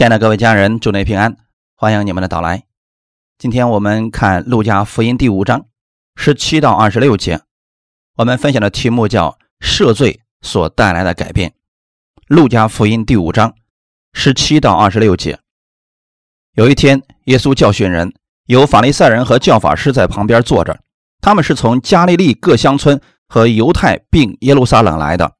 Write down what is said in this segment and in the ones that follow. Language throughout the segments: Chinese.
亲爱的各位家人，祝您平安，欢迎你们的到来。今天我们看《路加福音》第五章十七到二十六节，我们分享的题目叫“赦罪所带来的改变”。《路加福音》第五章十七到二十六节，有一天，耶稣教训人，有法利赛人和教法师在旁边坐着，他们是从加利利各乡村和犹太并耶路撒冷来的。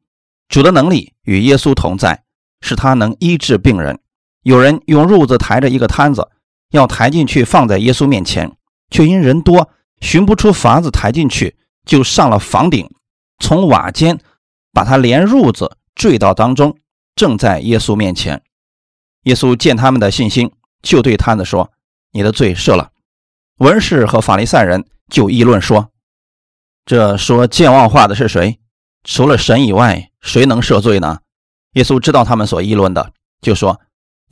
主的能力与耶稣同在，使他能医治病人。有人用褥子抬着一个摊子，要抬进去放在耶稣面前，却因人多，寻不出法子抬进去，就上了房顶，从瓦间把他连褥子坠到当中，正在耶稣面前。耶稣见他们的信心，就对摊子说：“你的罪赦了。”文士和法利赛人就议论说：“这说健忘话的是谁？除了神以外，谁能赦罪呢？”耶稣知道他们所议论的，就说。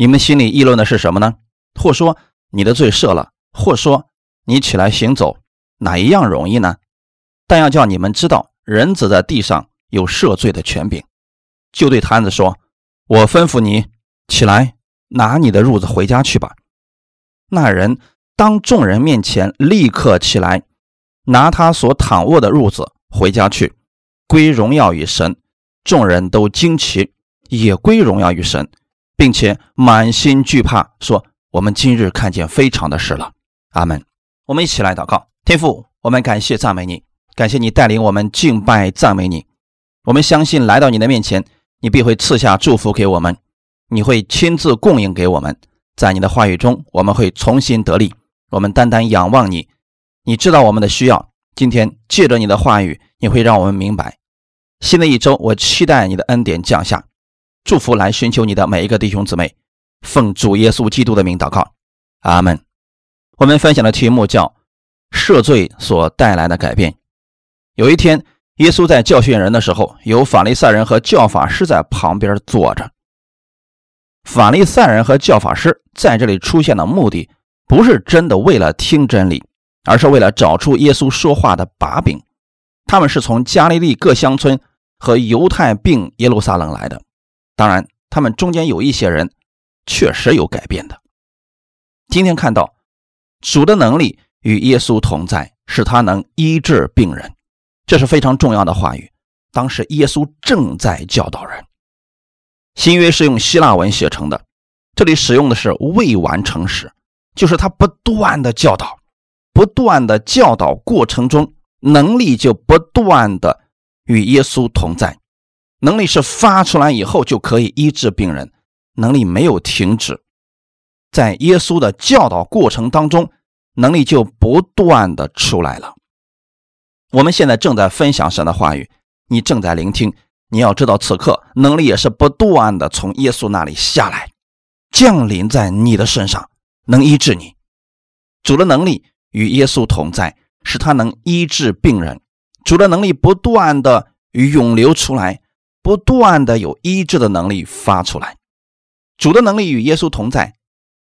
你们心里议论的是什么呢？或说你的罪赦了，或说你起来行走，哪一样容易呢？但要叫你们知道，人子在地上有赦罪的权柄。就对摊子说：“我吩咐你起来，拿你的褥子回家去吧。”那人当众人面前立刻起来，拿他所躺卧的褥子回家去，归荣耀于神。众人都惊奇，也归荣耀于神。并且满心惧怕，说：“我们今日看见非常的事了。”阿门。我们一起来祷告，天父，我们感谢赞美你，感谢你带领我们敬拜赞美你。我们相信来到你的面前，你必会赐下祝福给我们，你会亲自供应给我们。在你的话语中，我们会重新得力。我们单单仰望你，你知道我们的需要。今天借着你的话语，你会让我们明白。新的一周，我期待你的恩典降下。祝福来寻求你的每一个弟兄姊妹，奉主耶稣基督的名祷告，阿门。我们分享的题目叫“赦罪所带来的改变”。有一天，耶稣在教训人的时候，有法利赛人和教法师在旁边坐着。法利赛人和教法师在这里出现的目的，不是真的为了听真理，而是为了找出耶稣说话的把柄。他们是从加利利各乡村和犹太并耶路撒冷来的。当然，他们中间有一些人确实有改变的。今天看到主的能力与耶稣同在，使他能医治病人，这是非常重要的话语。当时耶稣正在教导人。新约是用希腊文写成的，这里使用的是未完成时，就是他不断的教导，不断的教导过程中，能力就不断的与耶稣同在。能力是发出来以后就可以医治病人，能力没有停止，在耶稣的教导过程当中，能力就不断的出来了。我们现在正在分享神的话语，你正在聆听，你要知道此刻能力也是不断的从耶稣那里下来，降临在你的身上，能医治你。主的能力与耶稣同在，使他能医治病人。主的能力不断的涌流出来。不断的有医治的能力发出来，主的能力与耶稣同在，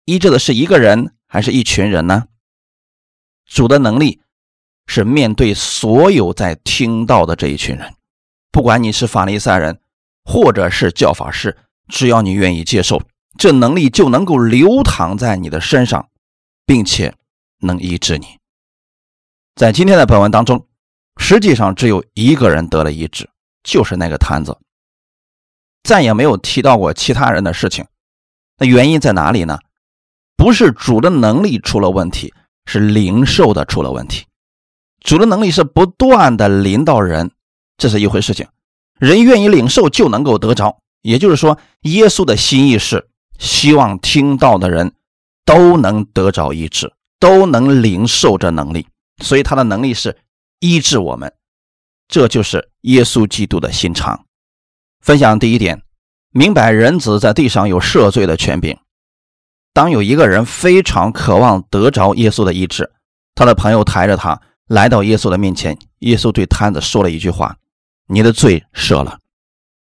医治的是一个人还是一群人呢？主的能力是面对所有在听到的这一群人，不管你是法利赛人或者是教法师，只要你愿意接受，这能力就能够流淌在你的身上，并且能医治你。在今天的本文当中，实际上只有一个人得了医治。就是那个摊子，再也没有提到过其他人的事情。那原因在哪里呢？不是主的能力出了问题，是灵受的出了问题。主的能力是不断的临到人，这是一回事情。人愿意领受就能够得着，也就是说，耶稣的心意是希望听到的人都能得着医治，都能领受这能力。所以他的能力是医治我们。这就是耶稣基督的心肠。分享第一点，明白人子在地上有赦罪的权柄。当有一个人非常渴望得着耶稣的医治，他的朋友抬着他来到耶稣的面前，耶稣对摊子说了一句话：“你的罪赦了。”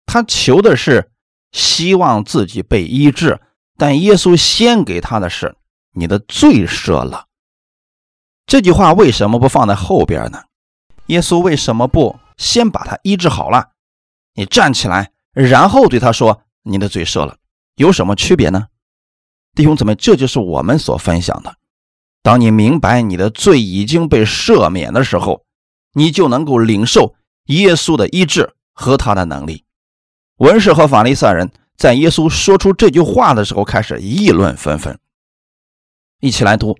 他求的是希望自己被医治，但耶稣先给他的是“你的罪赦了”。这句话为什么不放在后边呢？耶稣为什么不先把他医治好了？你站起来，然后对他说：“你的罪赦了。”有什么区别呢？弟兄姊妹，这就是我们所分享的。当你明白你的罪已经被赦免的时候，你就能够领受耶稣的医治和他的能力。文士和法利赛人在耶稣说出这句话的时候，开始议论纷纷。一起来读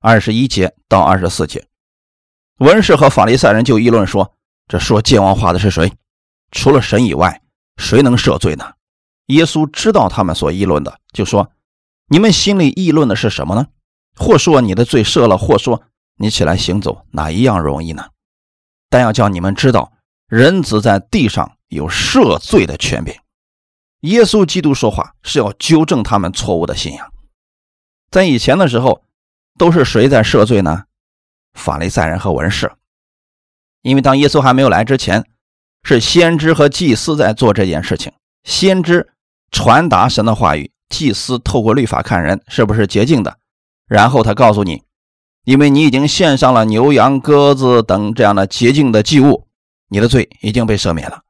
二十一节到二十四节。文士和法利赛人就议论说：“这说健忘话的是谁？除了神以外，谁能赦罪呢？”耶稣知道他们所议论的，就说：“你们心里议论的是什么呢？或说你的罪赦了，或说你起来行走，哪一样容易呢？但要叫你们知道，人子在地上有赦罪的权柄。耶稣基督说话是要纠正他们错误的信仰。在以前的时候，都是谁在赦罪呢？法利赛人和文士。因为当耶稣还没有来之前，是先知和祭司在做这件事情。先知。传达神的话语，祭司透过律法看人是不是洁净的，然后他告诉你，因为你已经献上了牛羊鸽子等这样的洁净的祭物，你的罪已经被赦免了。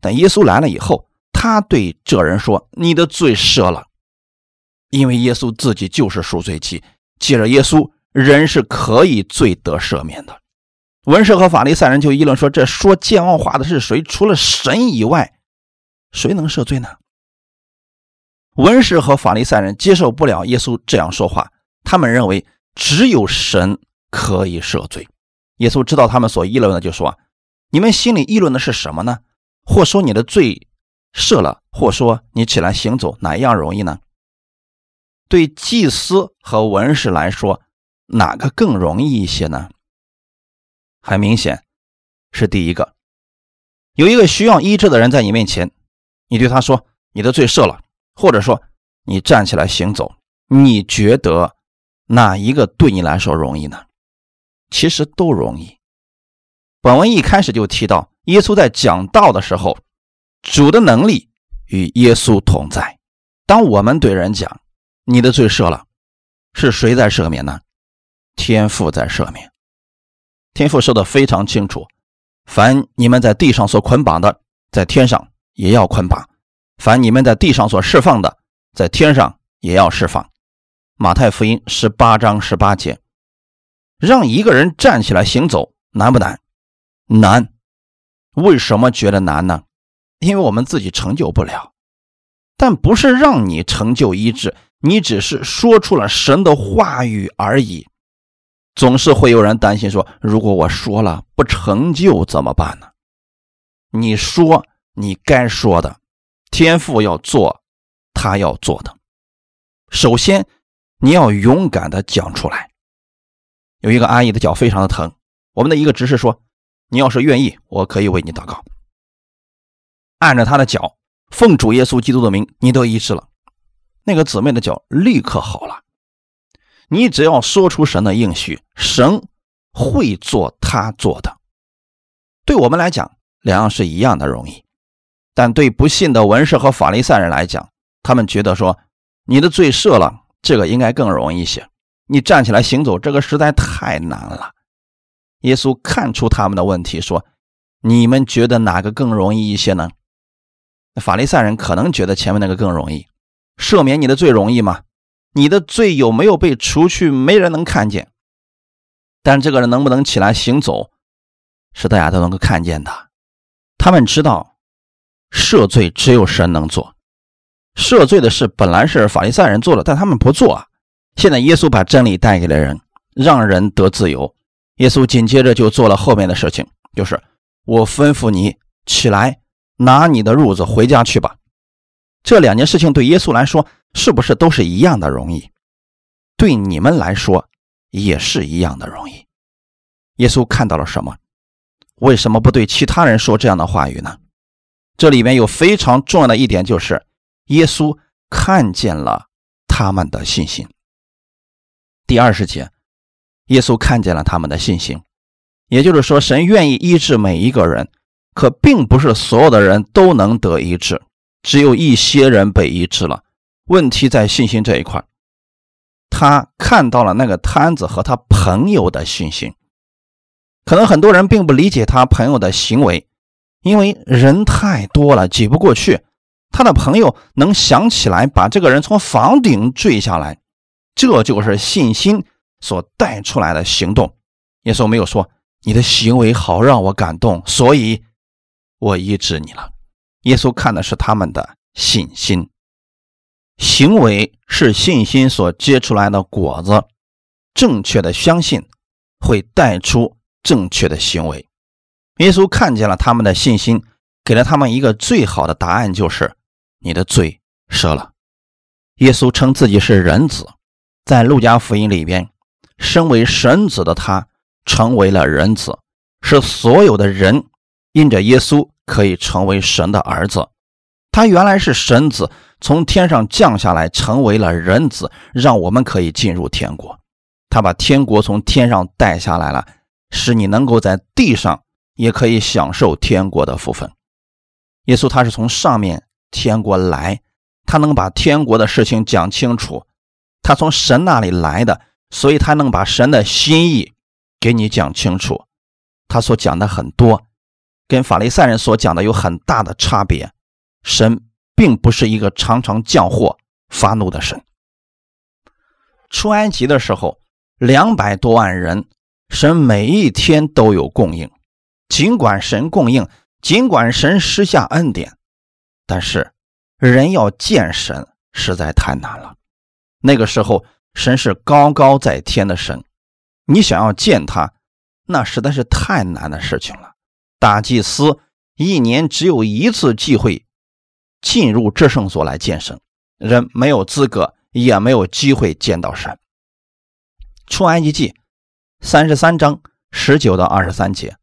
但耶稣来了以后，他对这人说：“你的罪赦了。”因为耶稣自己就是赎罪祭，借着耶稣，人是可以罪得赦免的。文士和法利赛人就议论说：“这说健忘话的是谁？除了神以外，谁能赦罪呢？”文士和法利赛人接受不了耶稣这样说话，他们认为只有神可以赦罪。耶稣知道他们所议论的，就说：“你们心里议论的是什么呢？或说你的罪赦了，或说你起来行走，哪一样容易呢？”对祭司和文士来说，哪个更容易一些呢？很明显，是第一个。有一个需要医治的人在你面前，你对他说：“你的罪赦了。”或者说，你站起来行走，你觉得哪一个对你来说容易呢？其实都容易。本文一开始就提到，耶稣在讲道的时候，主的能力与耶稣同在。当我们对人讲你的罪赦了，是谁在赦免呢？天父在赦免。天父说的非常清楚：凡你们在地上所捆绑的，在天上也要捆绑。凡你们在地上所释放的，在天上也要释放。马太福音十八章十八节，让一个人站起来行走难不难？难。为什么觉得难呢？因为我们自己成就不了。但不是让你成就医治，你只是说出了神的话语而已。总是会有人担心说：如果我说了不成就怎么办呢？你说你该说的。天父要做他要做的，首先你要勇敢的讲出来。有一个阿姨的脚非常的疼，我们的一个执事说：“你要是愿意，我可以为你祷告。”按着她的脚，奉主耶稣基督的名，你得医治了。那个姊妹的脚立刻好了。你只要说出神的应许，神会做他做的。对我们来讲，两样是一样的容易。但对不信的文士和法利赛人来讲，他们觉得说你的罪赦了，这个应该更容易一些。你站起来行走，这个实在太难了。耶稣看出他们的问题，说：“你们觉得哪个更容易一些呢？”法利赛人可能觉得前面那个更容易，赦免你的罪容易吗？你的罪有没有被除去，没人能看见。但这个人能不能起来行走，是大家都能够看见的。他们知道。赦罪只有神能做，赦罪的事本来是法利赛人做的，但他们不做啊。现在耶稣把真理带给了人，让人得自由。耶稣紧接着就做了后面的事情，就是我吩咐你起来，拿你的褥子回家去吧。这两件事情对耶稣来说是不是都是一样的容易？对你们来说也是一样的容易。耶稣看到了什么？为什么不对其他人说这样的话语呢？这里面有非常重要的一点，就是耶稣看见了他们的信心。第二十节，耶稣看见了他们的信心，也就是说，神愿意医治每一个人，可并不是所有的人都能得医治，只有一些人被医治了。问题在信心这一块。他看到了那个摊子和他朋友的信心，可能很多人并不理解他朋友的行为。因为人太多了，挤不过去，他的朋友能想起来把这个人从房顶坠下来，这就是信心所带出来的行动。耶稣没有说你的行为好让我感动，所以我医治你了。耶稣看的是他们的信心，行为是信心所结出来的果子。正确的相信会带出正确的行为。耶稣看见了他们的信心，给了他们一个最好的答案，就是你的罪赦了。耶稣称自己是人子，在路加福音里边，身为神子的他成为了人子，是所有的人因着耶稣可以成为神的儿子。他原来是神子，从天上降下来成为了人子，让我们可以进入天国。他把天国从天上带下来了，使你能够在地上。也可以享受天国的福分。耶稣他是从上面天国来，他能把天国的事情讲清楚。他从神那里来的，所以他能把神的心意给你讲清楚。他所讲的很多，跟法利赛人所讲的有很大的差别。神并不是一个常常降祸发怒的神。出埃及的时候，两百多万人，神每一天都有供应。尽管神供应，尽管神施下恩典，但是人要见神实在太难了。那个时候，神是高高在天的神，你想要见他，那实在是太难的事情了。大祭司一年只有一次机会进入至圣所来见神，人没有资格，也没有机会见到神。出埃及记三十三章十九到二十三节。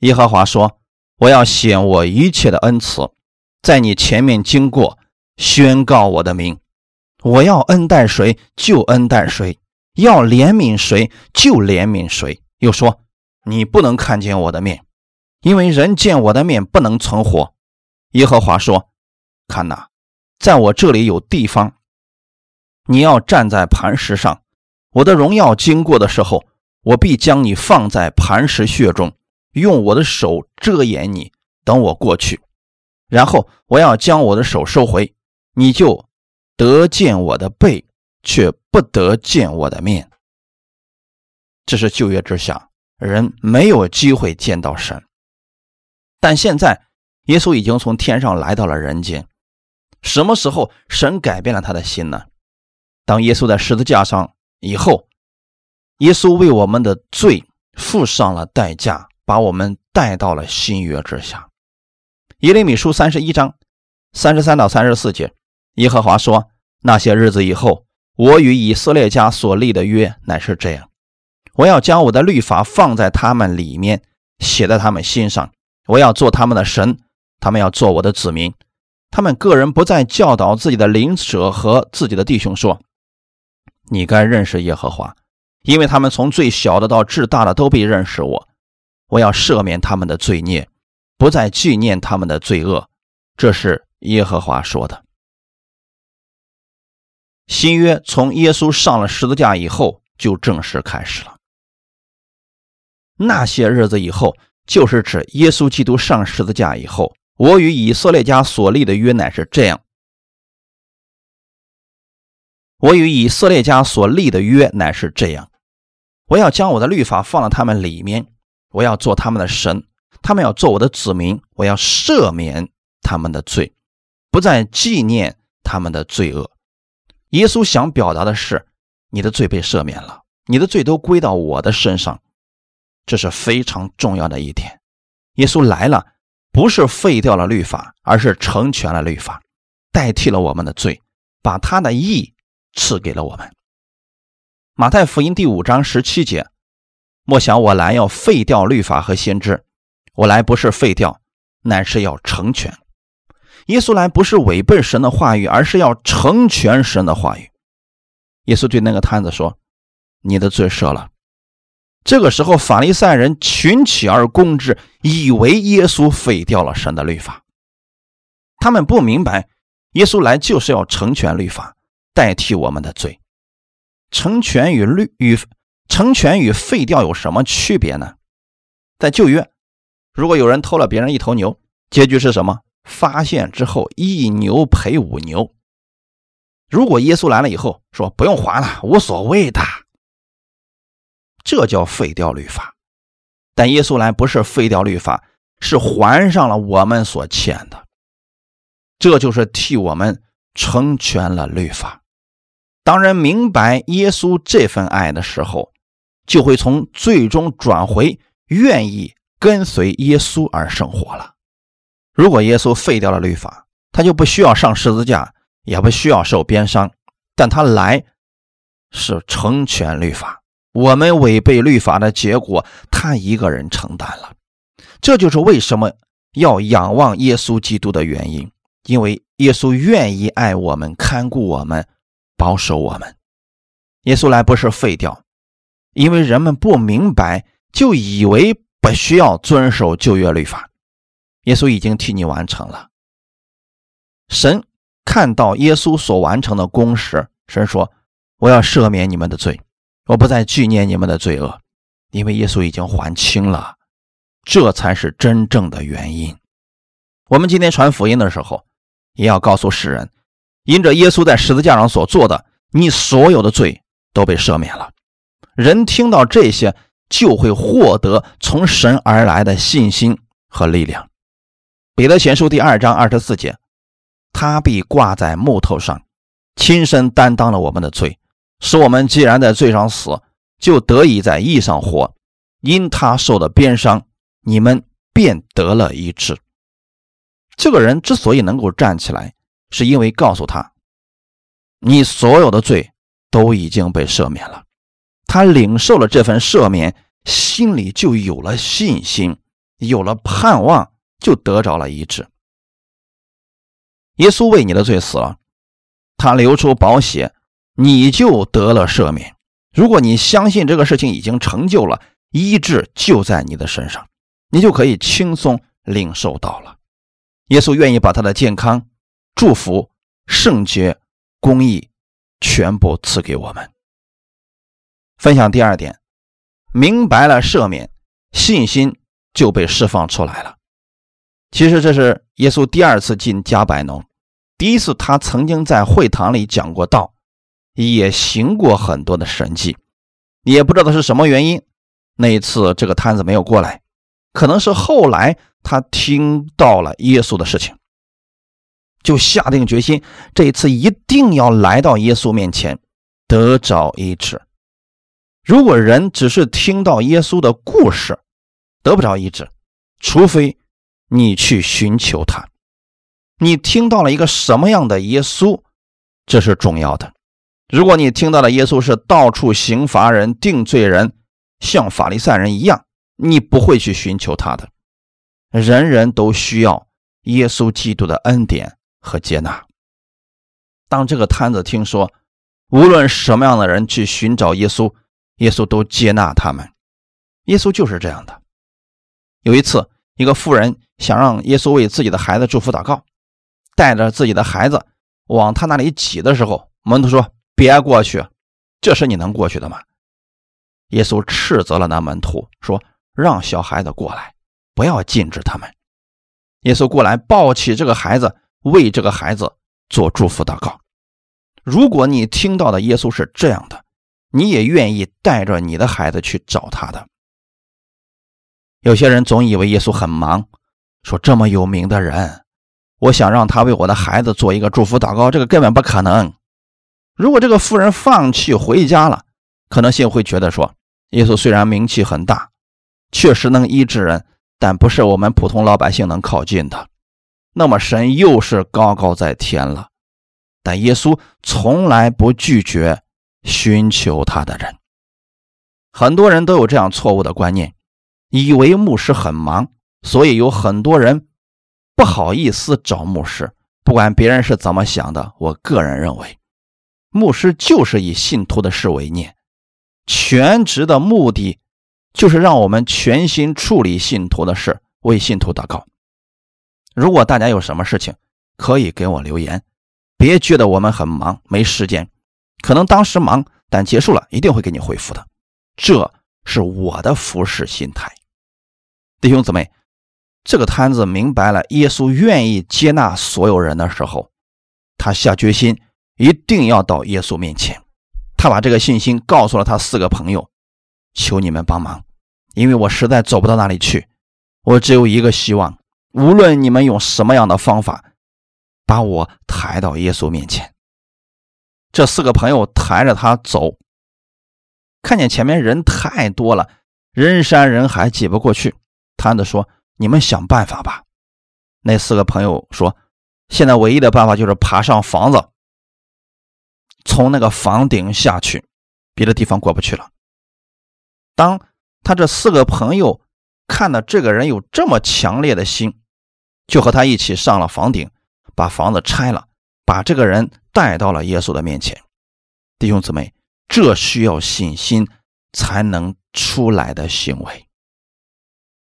耶和华说：“我要显我一切的恩慈，在你前面经过，宣告我的名。我要恩待谁就恩待谁，要怜悯谁就怜悯谁。又说，你不能看见我的面，因为人见我的面不能存活。”耶和华说：“看呐，在我这里有地方，你要站在磐石上。我的荣耀经过的时候，我必将你放在磐石穴中。”用我的手遮掩你，等我过去，然后我要将我的手收回，你就得见我的背，却不得见我的面。这是旧约之下，人没有机会见到神。但现在，耶稣已经从天上来到了人间。什么时候神改变了他的心呢？当耶稣在十字架上以后，耶稣为我们的罪付上了代价。把我们带到了新约之下。耶利米书三十一章三十三到三十四节，耶和华说：“那些日子以后，我与以色列家所立的约乃是这样：我要将我的律法放在他们里面，写在他们心上。我要做他们的神，他们要做我的子民。他们个人不再教导自己的邻舍和自己的弟兄说：‘你该认识耶和华，因为他们从最小的到至大的都被认识我。’”我要赦免他们的罪孽，不再纪念他们的罪恶。这是耶和华说的。新约从耶稣上了十字架以后就正式开始了。那些日子以后，就是指耶稣基督上十字架以后，我与以色列家所立的约乃是这样。我与以色列家所立的约乃是这样，我要将我的律法放到他们里面。我要做他们的神，他们要做我的子民。我要赦免他们的罪，不再纪念他们的罪恶。耶稣想表达的是，你的罪被赦免了，你的罪都归到我的身上，这是非常重要的一点。耶稣来了，不是废掉了律法，而是成全了律法，代替了我们的罪，把他的义赐给了我们。马太福音第五章十七节。莫想我来要废掉律法和先知，我来不是废掉，乃是要成全。耶稣来不是违背神的话语，而是要成全神的话语。耶稣对那个摊子说：“你的罪赦了。”这个时候，法利赛人群起而攻之，以为耶稣废掉了神的律法。他们不明白，耶稣来就是要成全律法，代替我们的罪，成全与律与。成全与废掉有什么区别呢？在旧约，如果有人偷了别人一头牛，结局是什么？发现之后一牛赔五牛。如果耶稣来了以后说不用还了，无所谓的，这叫废掉律法。但耶稣来不是废掉律法，是还上了我们所欠的，这就是替我们成全了律法。当人明白耶稣这份爱的时候，就会从最终转回愿意跟随耶稣而生活了。如果耶稣废掉了律法，他就不需要上十字架。也不需要受鞭伤，但他来是成全律法。我们违背律法的结果，他一个人承担了。这就是为什么要仰望耶稣基督的原因，因为耶稣愿意爱我们、看顾我们、保守我们。耶稣来不是废掉，因为人们不明白，就以为不需要遵守旧约律法。耶稣已经替你完成了，神。看到耶稣所完成的功时，神说：“我要赦免你们的罪，我不再纪念你们的罪恶，因为耶稣已经还清了。这才是真正的原因。我们今天传福音的时候，也要告诉世人，因着耶稣在十字架上所做的，你所有的罪都被赦免了。人听到这些，就会获得从神而来的信心和力量。”彼得前书第二章二十四节。他必挂在木头上，亲身担当了我们的罪，使我们既然在罪上死，就得以在义上活。因他受的鞭伤，你们便得了医治。这个人之所以能够站起来，是因为告诉他，你所有的罪都已经被赦免了。他领受了这份赦免，心里就有了信心，有了盼望，就得着了医治。耶稣为你的罪死了，他流出宝血，你就得了赦免。如果你相信这个事情已经成就了，医治就在你的身上，你就可以轻松领受到了。耶稣愿意把他的健康、祝福、圣洁、公义全部赐给我们。分享第二点，明白了赦免，信心就被释放出来了。其实这是耶稣第二次进加百农。第一次，他曾经在会堂里讲过道，也行过很多的神迹，也不知道是什么原因。那一次，这个摊子没有过来，可能是后来他听到了耶稣的事情，就下定决心，这一次一定要来到耶稣面前，得着医治。如果人只是听到耶稣的故事，得不着医治，除非你去寻求他。你听到了一个什么样的耶稣，这是重要的。如果你听到的耶稣是到处刑罚人、定罪人，像法利赛人一样，你不会去寻求他的。人人都需要耶稣基督的恩典和接纳。当这个摊子听说，无论什么样的人去寻找耶稣，耶稣都接纳他们。耶稣就是这样的。有一次，一个妇人想让耶稣为自己的孩子祝福祷告。带着自己的孩子往他那里挤的时候，门徒说：“别过去，这是你能过去的吗？”耶稣斥责了那门徒，说：“让小孩子过来，不要禁止他们。”耶稣过来抱起这个孩子，为这个孩子做祝福祷告。如果你听到的耶稣是这样的，你也愿意带着你的孩子去找他的。有些人总以为耶稣很忙，说这么有名的人。我想让他为我的孩子做一个祝福祷告，这个根本不可能。如果这个妇人放弃回家了，可能性会觉得说，耶稣虽然名气很大，确实能医治人，但不是我们普通老百姓能靠近的。那么神又是高高在天了。但耶稣从来不拒绝寻求他的人。很多人都有这样错误的观念，以为牧师很忙，所以有很多人。不好意思找牧师，不管别人是怎么想的，我个人认为，牧师就是以信徒的事为念，全职的目的就是让我们全心处理信徒的事，为信徒祷告。如果大家有什么事情，可以给我留言，别觉得我们很忙没时间，可能当时忙，但结束了一定会给你回复的，这是我的服侍心态，弟兄姊妹。这个摊子明白了耶稣愿意接纳所有人的时候，他下决心一定要到耶稣面前。他把这个信心告诉了他四个朋友：“求你们帮忙，因为我实在走不到那里去。我只有一个希望，无论你们用什么样的方法，把我抬到耶稣面前。”这四个朋友抬着他走，看见前面人太多了，人山人海，挤不过去。摊子说。你们想办法吧。那四个朋友说：“现在唯一的办法就是爬上房子，从那个房顶下去，别的地方过不去了。”当他这四个朋友看到这个人有这么强烈的心，就和他一起上了房顶，把房子拆了，把这个人带到了耶稣的面前。弟兄姊妹，这需要信心才能出来的行为。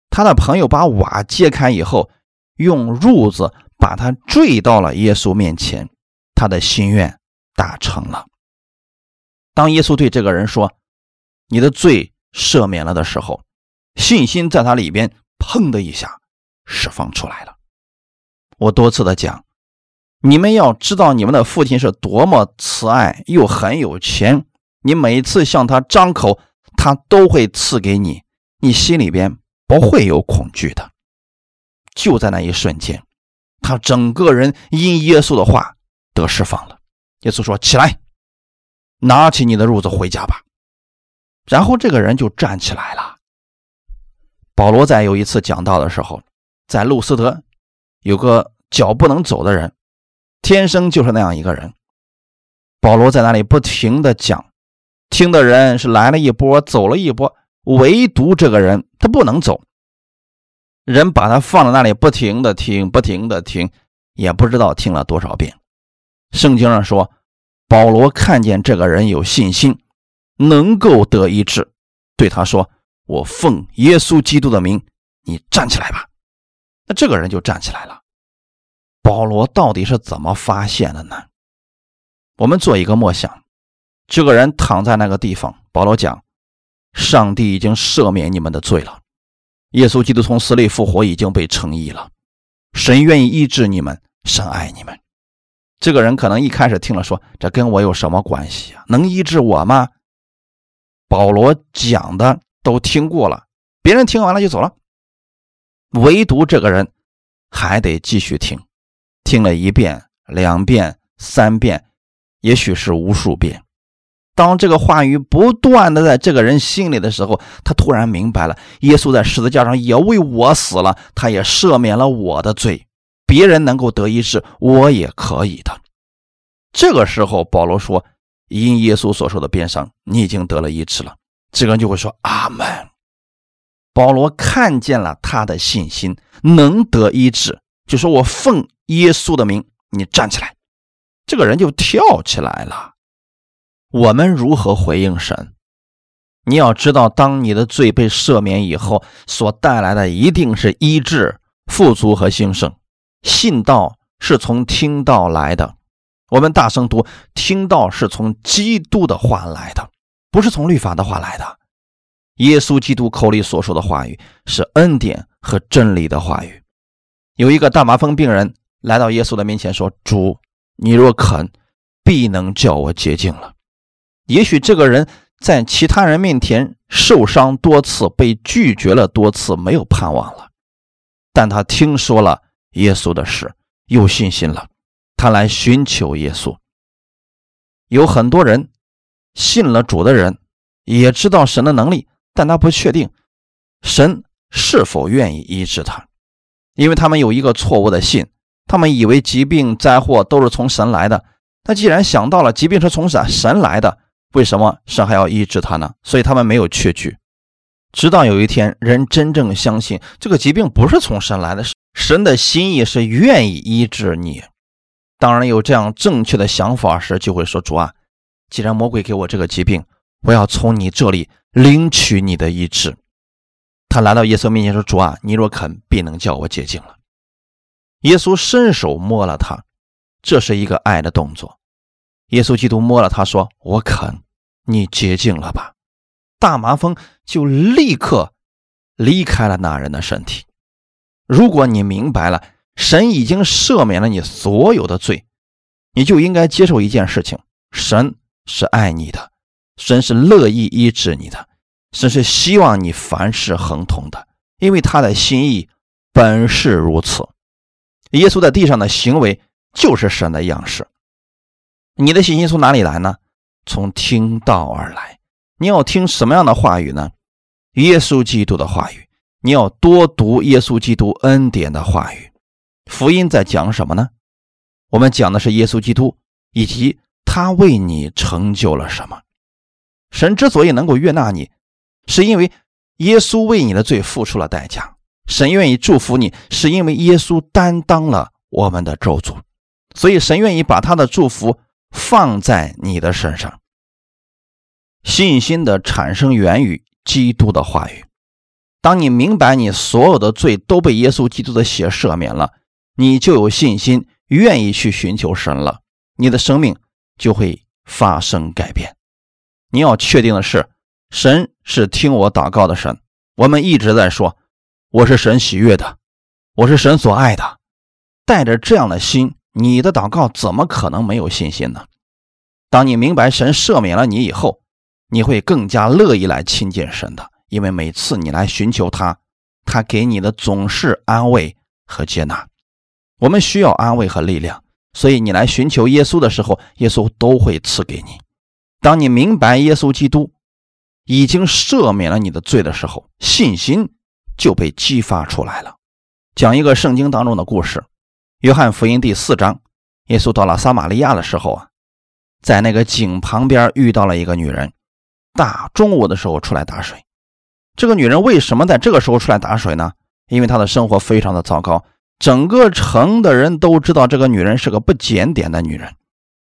他的朋友把瓦揭开以后，用褥子把他坠到了耶稣面前，他的心愿打成了。当耶稣对这个人说：“你的罪赦免了”的时候，信心在他里边砰的一下释放出来了。我多次的讲，你们要知道你们的父亲是多么慈爱又很有钱，你每次向他张口，他都会赐给你，你心里边。不会有恐惧的。就在那一瞬间，他整个人因耶稣的话得释放了。耶稣说：“起来，拿起你的褥子回家吧。”然后这个人就站起来了。保罗在有一次讲道的时候，在路斯德有个脚不能走的人，天生就是那样一个人。保罗在那里不停的讲，听的人是来了一波，走了一波。唯独这个人他不能走，人把他放在那里，不停的听，不停的听，也不知道听了多少遍。圣经上说，保罗看见这个人有信心，能够得医治，对他说：“我奉耶稣基督的名，你站起来吧。”那这个人就站起来了。保罗到底是怎么发现的呢？我们做一个默想，这个人躺在那个地方，保罗讲。上帝已经赦免你们的罪了，耶稣基督从死里复活已经被称义了，神愿意医治你们，神爱你们。这个人可能一开始听了说：“这跟我有什么关系啊？能医治我吗？”保罗讲的都听过了，别人听完了就走了，唯独这个人还得继续听，听了一遍、两遍、三遍，也许是无数遍。当这个话语不断的在这个人心里的时候，他突然明白了，耶稣在十字架上也为我死了，他也赦免了我的罪。别人能够得医治，我也可以的。这个时候，保罗说：“因耶稣所受的鞭伤，你已经得了医治了。”这个人就会说：“阿门。”保罗看见了他的信心能得医治，就说：“我奉耶稣的名，你站起来。”这个人就跳起来了。我们如何回应神？你要知道，当你的罪被赦免以后，所带来的一定是医治、富足和兴盛。信道是从听道来的，我们大声读：听道是从基督的话来的，不是从律法的话来的。耶稣基督口里所说的话语是恩典和真理的话语。有一个大麻风病人来到耶稣的面前说：“主，你若肯，必能叫我洁净了。”也许这个人在其他人面前受伤多次，被拒绝了多次，没有盼望了。但他听说了耶稣的事，有信心了，他来寻求耶稣。有很多人信了主的人，也知道神的能力，但他不确定神是否愿意医治他，因为他们有一个错误的信，他们以为疾病灾祸都是从神来的。他既然想到了疾病是从神神来的。为什么神还要医治他呢？所以他们没有确据，直到有一天，人真正相信这个疾病不是从神来的，神的心意是愿意医治你。当然有这样正确的想法时，就会说：“主啊，既然魔鬼给我这个疾病，我要从你这里领取你的医治。”他来到耶稣面前说：“主啊，你若肯，必能叫我洁净了。”耶稣伸手摸了他，这是一个爱的动作。耶稣基督摸了他，说：“我肯，你洁净了吧。”大麻风就立刻离开了那人的身体。如果你明白了神已经赦免了你所有的罪，你就应该接受一件事情：神是爱你的，神是乐意医治你的，神是希望你凡事亨通的，因为他的心意本是如此。耶稣在地上的行为就是神的样式。你的信心从哪里来呢？从听道而来。你要听什么样的话语呢？耶稣基督的话语。你要多读耶稣基督恩典的话语。福音在讲什么呢？我们讲的是耶稣基督以及他为你成就了什么。神之所以能够悦纳你，是因为耶稣为你的罪付出了代价。神愿意祝福你，是因为耶稣担当了我们的咒诅，所以神愿意把他的祝福。放在你的身上，信心的产生源于基督的话语。当你明白你所有的罪都被耶稣基督的血赦免了，你就有信心，愿意去寻求神了。你的生命就会发生改变。你要确定的是，神是听我祷告的神。我们一直在说，我是神喜悦的，我是神所爱的。带着这样的心。你的祷告怎么可能没有信心呢？当你明白神赦免了你以后，你会更加乐意来亲近神的，因为每次你来寻求他，他给你的总是安慰和接纳。我们需要安慰和力量，所以你来寻求耶稣的时候，耶稣都会赐给你。当你明白耶稣基督已经赦免了你的罪的时候，信心就被激发出来了。讲一个圣经当中的故事。约翰福音第四章，耶稣到了撒玛利亚的时候啊，在那个井旁边遇到了一个女人，大中午的时候出来打水。这个女人为什么在这个时候出来打水呢？因为她的生活非常的糟糕，整个城的人都知道这个女人是个不检点的女人，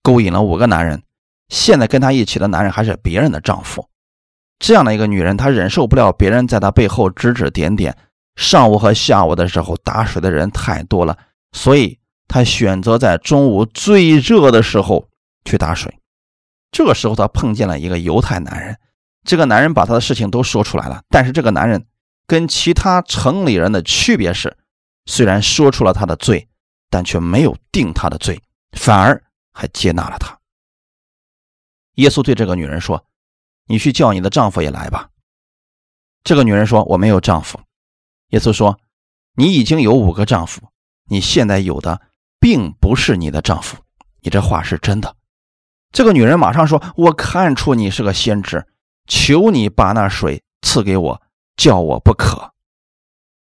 勾引了五个男人，现在跟她一起的男人还是别人的丈夫。这样的一个女人，她忍受不了别人在她背后指指点点。上午和下午的时候打水的人太多了。所以她选择在中午最热的时候去打水。这个时候，她碰见了一个犹太男人。这个男人把他的事情都说出来了。但是这个男人跟其他城里人的区别是，虽然说出了他的罪，但却没有定他的罪，反而还接纳了他。耶稣对这个女人说：“你去叫你的丈夫也来吧。”这个女人说：“我没有丈夫。”耶稣说：“你已经有五个丈夫。”你现在有的并不是你的丈夫，你这话是真的。这个女人马上说：“我看出你是个先知，求你把那水赐给我，叫我不渴。”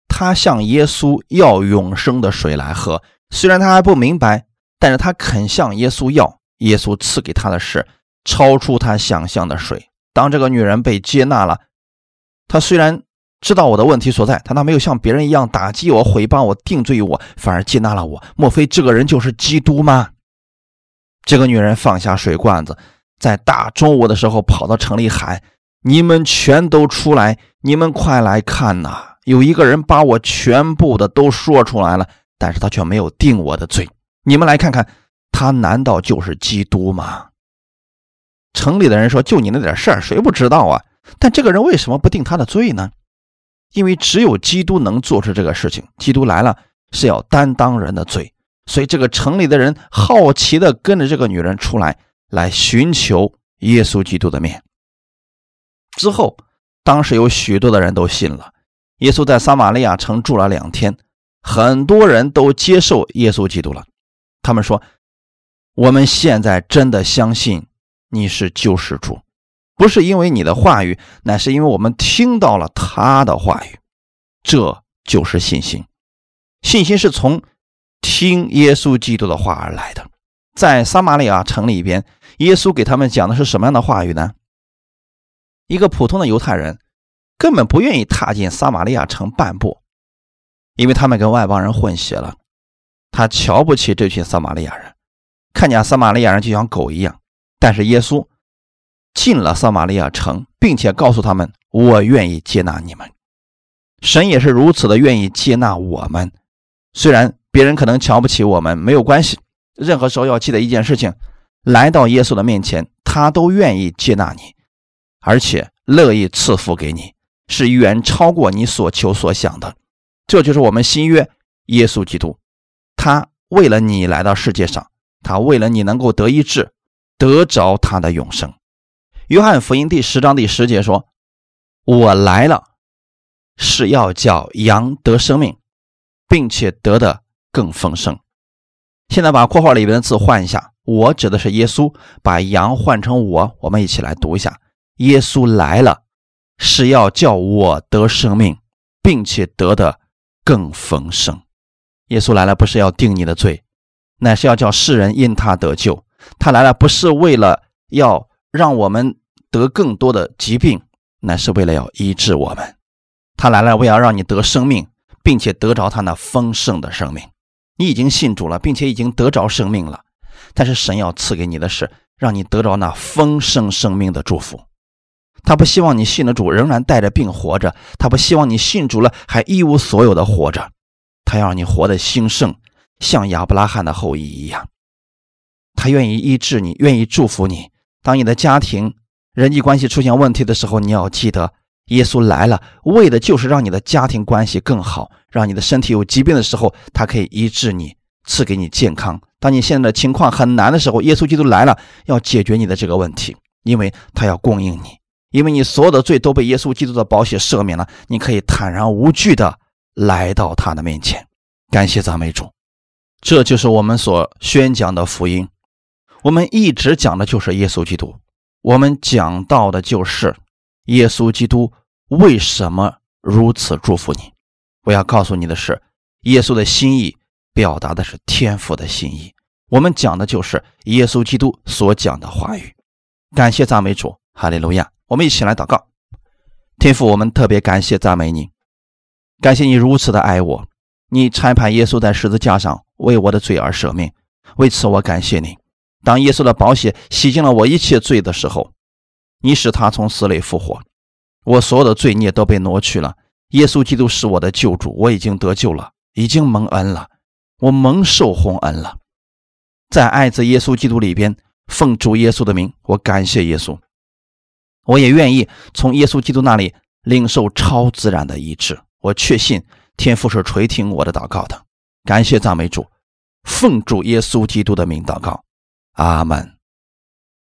他向耶稣要永生的水来喝，虽然他还不明白，但是他肯向耶稣要。耶稣赐给他的是超出他想象的水。当这个女人被接纳了，她虽然。知道我的问题所在，但他没有像别人一样打击我、毁谤我、定罪于我，反而接纳了我。莫非这个人就是基督吗？这个女人放下水罐子，在大中午的时候跑到城里喊：“你们全都出来！你们快来看呐！有一个人把我全部的都说出来了，但是他却没有定我的罪。你们来看看，他难道就是基督吗？”城里的人说：“就你那点事儿，谁不知道啊？但这个人为什么不定他的罪呢？”因为只有基督能做出这个事情，基督来了是要担当人的罪，所以这个城里的人好奇的跟着这个女人出来，来寻求耶稣基督的面。之后，当时有许多的人都信了。耶稣在撒玛利亚城住了两天，很多人都接受耶稣基督了。他们说：“我们现在真的相信你是救世主。”不是因为你的话语，乃是因为我们听到了他的话语，这就是信心。信心是从听耶稣基督的话而来的。在撒玛利亚城里边，耶稣给他们讲的是什么样的话语呢？一个普通的犹太人根本不愿意踏进撒玛利亚城半步，因为他们跟外邦人混血了。他瞧不起这群撒玛利亚人，看见撒玛利亚人就像狗一样。但是耶稣。进了撒玛利亚城，并且告诉他们：“我愿意接纳你们。”神也是如此的愿意接纳我们。虽然别人可能瞧不起我们，没有关系。任何时候要记得一件事情：来到耶稣的面前，他都愿意接纳你，而且乐意赐福给你，是远超过你所求所想的。这就是我们新约耶稣基督，他为了你来到世界上，他为了你能够得医治，得着他的永生。约翰福音第十章第十节说：“我来了，是要叫羊得生命，并且得的更丰盛。”现在把括号里边的字换一下，“我”指的是耶稣，把“羊”换成“我”，我们一起来读一下：“耶稣来了，是要叫我得生命，并且得的。”更丰盛，耶稣来了不是要定你的罪，乃是要叫世人因他得救。他来了不是为了要让我们得更多的疾病，乃是为了要医治我们。他来了为要让你得生命，并且得着他那丰盛的生命。你已经信主了，并且已经得着生命了，但是神要赐给你的是让你得着那丰盛生命的祝福。他不希望你信了主仍然带着病活着，他不希望你信主了还一无所有的活着，他要让你活得兴盛，像亚伯拉罕的后裔一样。他愿意医治你，愿意祝福你。当你的家庭人际关系出现问题的时候，你要记得，耶稣来了，为的就是让你的家庭关系更好，让你的身体有疾病的时候，他可以医治你，赐给你健康。当你现在的情况很难的时候，耶稣基督来了，要解决你的这个问题，因为他要供应你。因为你所有的罪都被耶稣基督的宝血赦免了，你可以坦然无惧的来到他的面前。感谢赞美主，这就是我们所宣讲的福音。我们一直讲的就是耶稣基督，我们讲到的就是耶稣基督为什么如此祝福你。我要告诉你的是，耶稣的心意表达的是天父的心意。我们讲的就是耶稣基督所讲的话语。感谢赞美主，哈利路亚。我们一起来祷告，天父，我们特别感谢赞美你，感谢你如此的爱我，你差派耶稣在十字架上为我的罪而舍命，为此我感谢你。当耶稣的宝血洗净了我一切罪的时候，你使他从死里复活，我所有的罪孽都被挪去了。耶稣基督是我的救主，我已经得救了，已经蒙恩了，我蒙受洪恩了。在爱子耶稣基督里边，奉主耶稣的名，我感谢耶稣。我也愿意从耶稣基督那里领受超自然的医治。我确信天父是垂听我的祷告的。感谢赞美主，奉主耶稣基督的名祷告，阿门。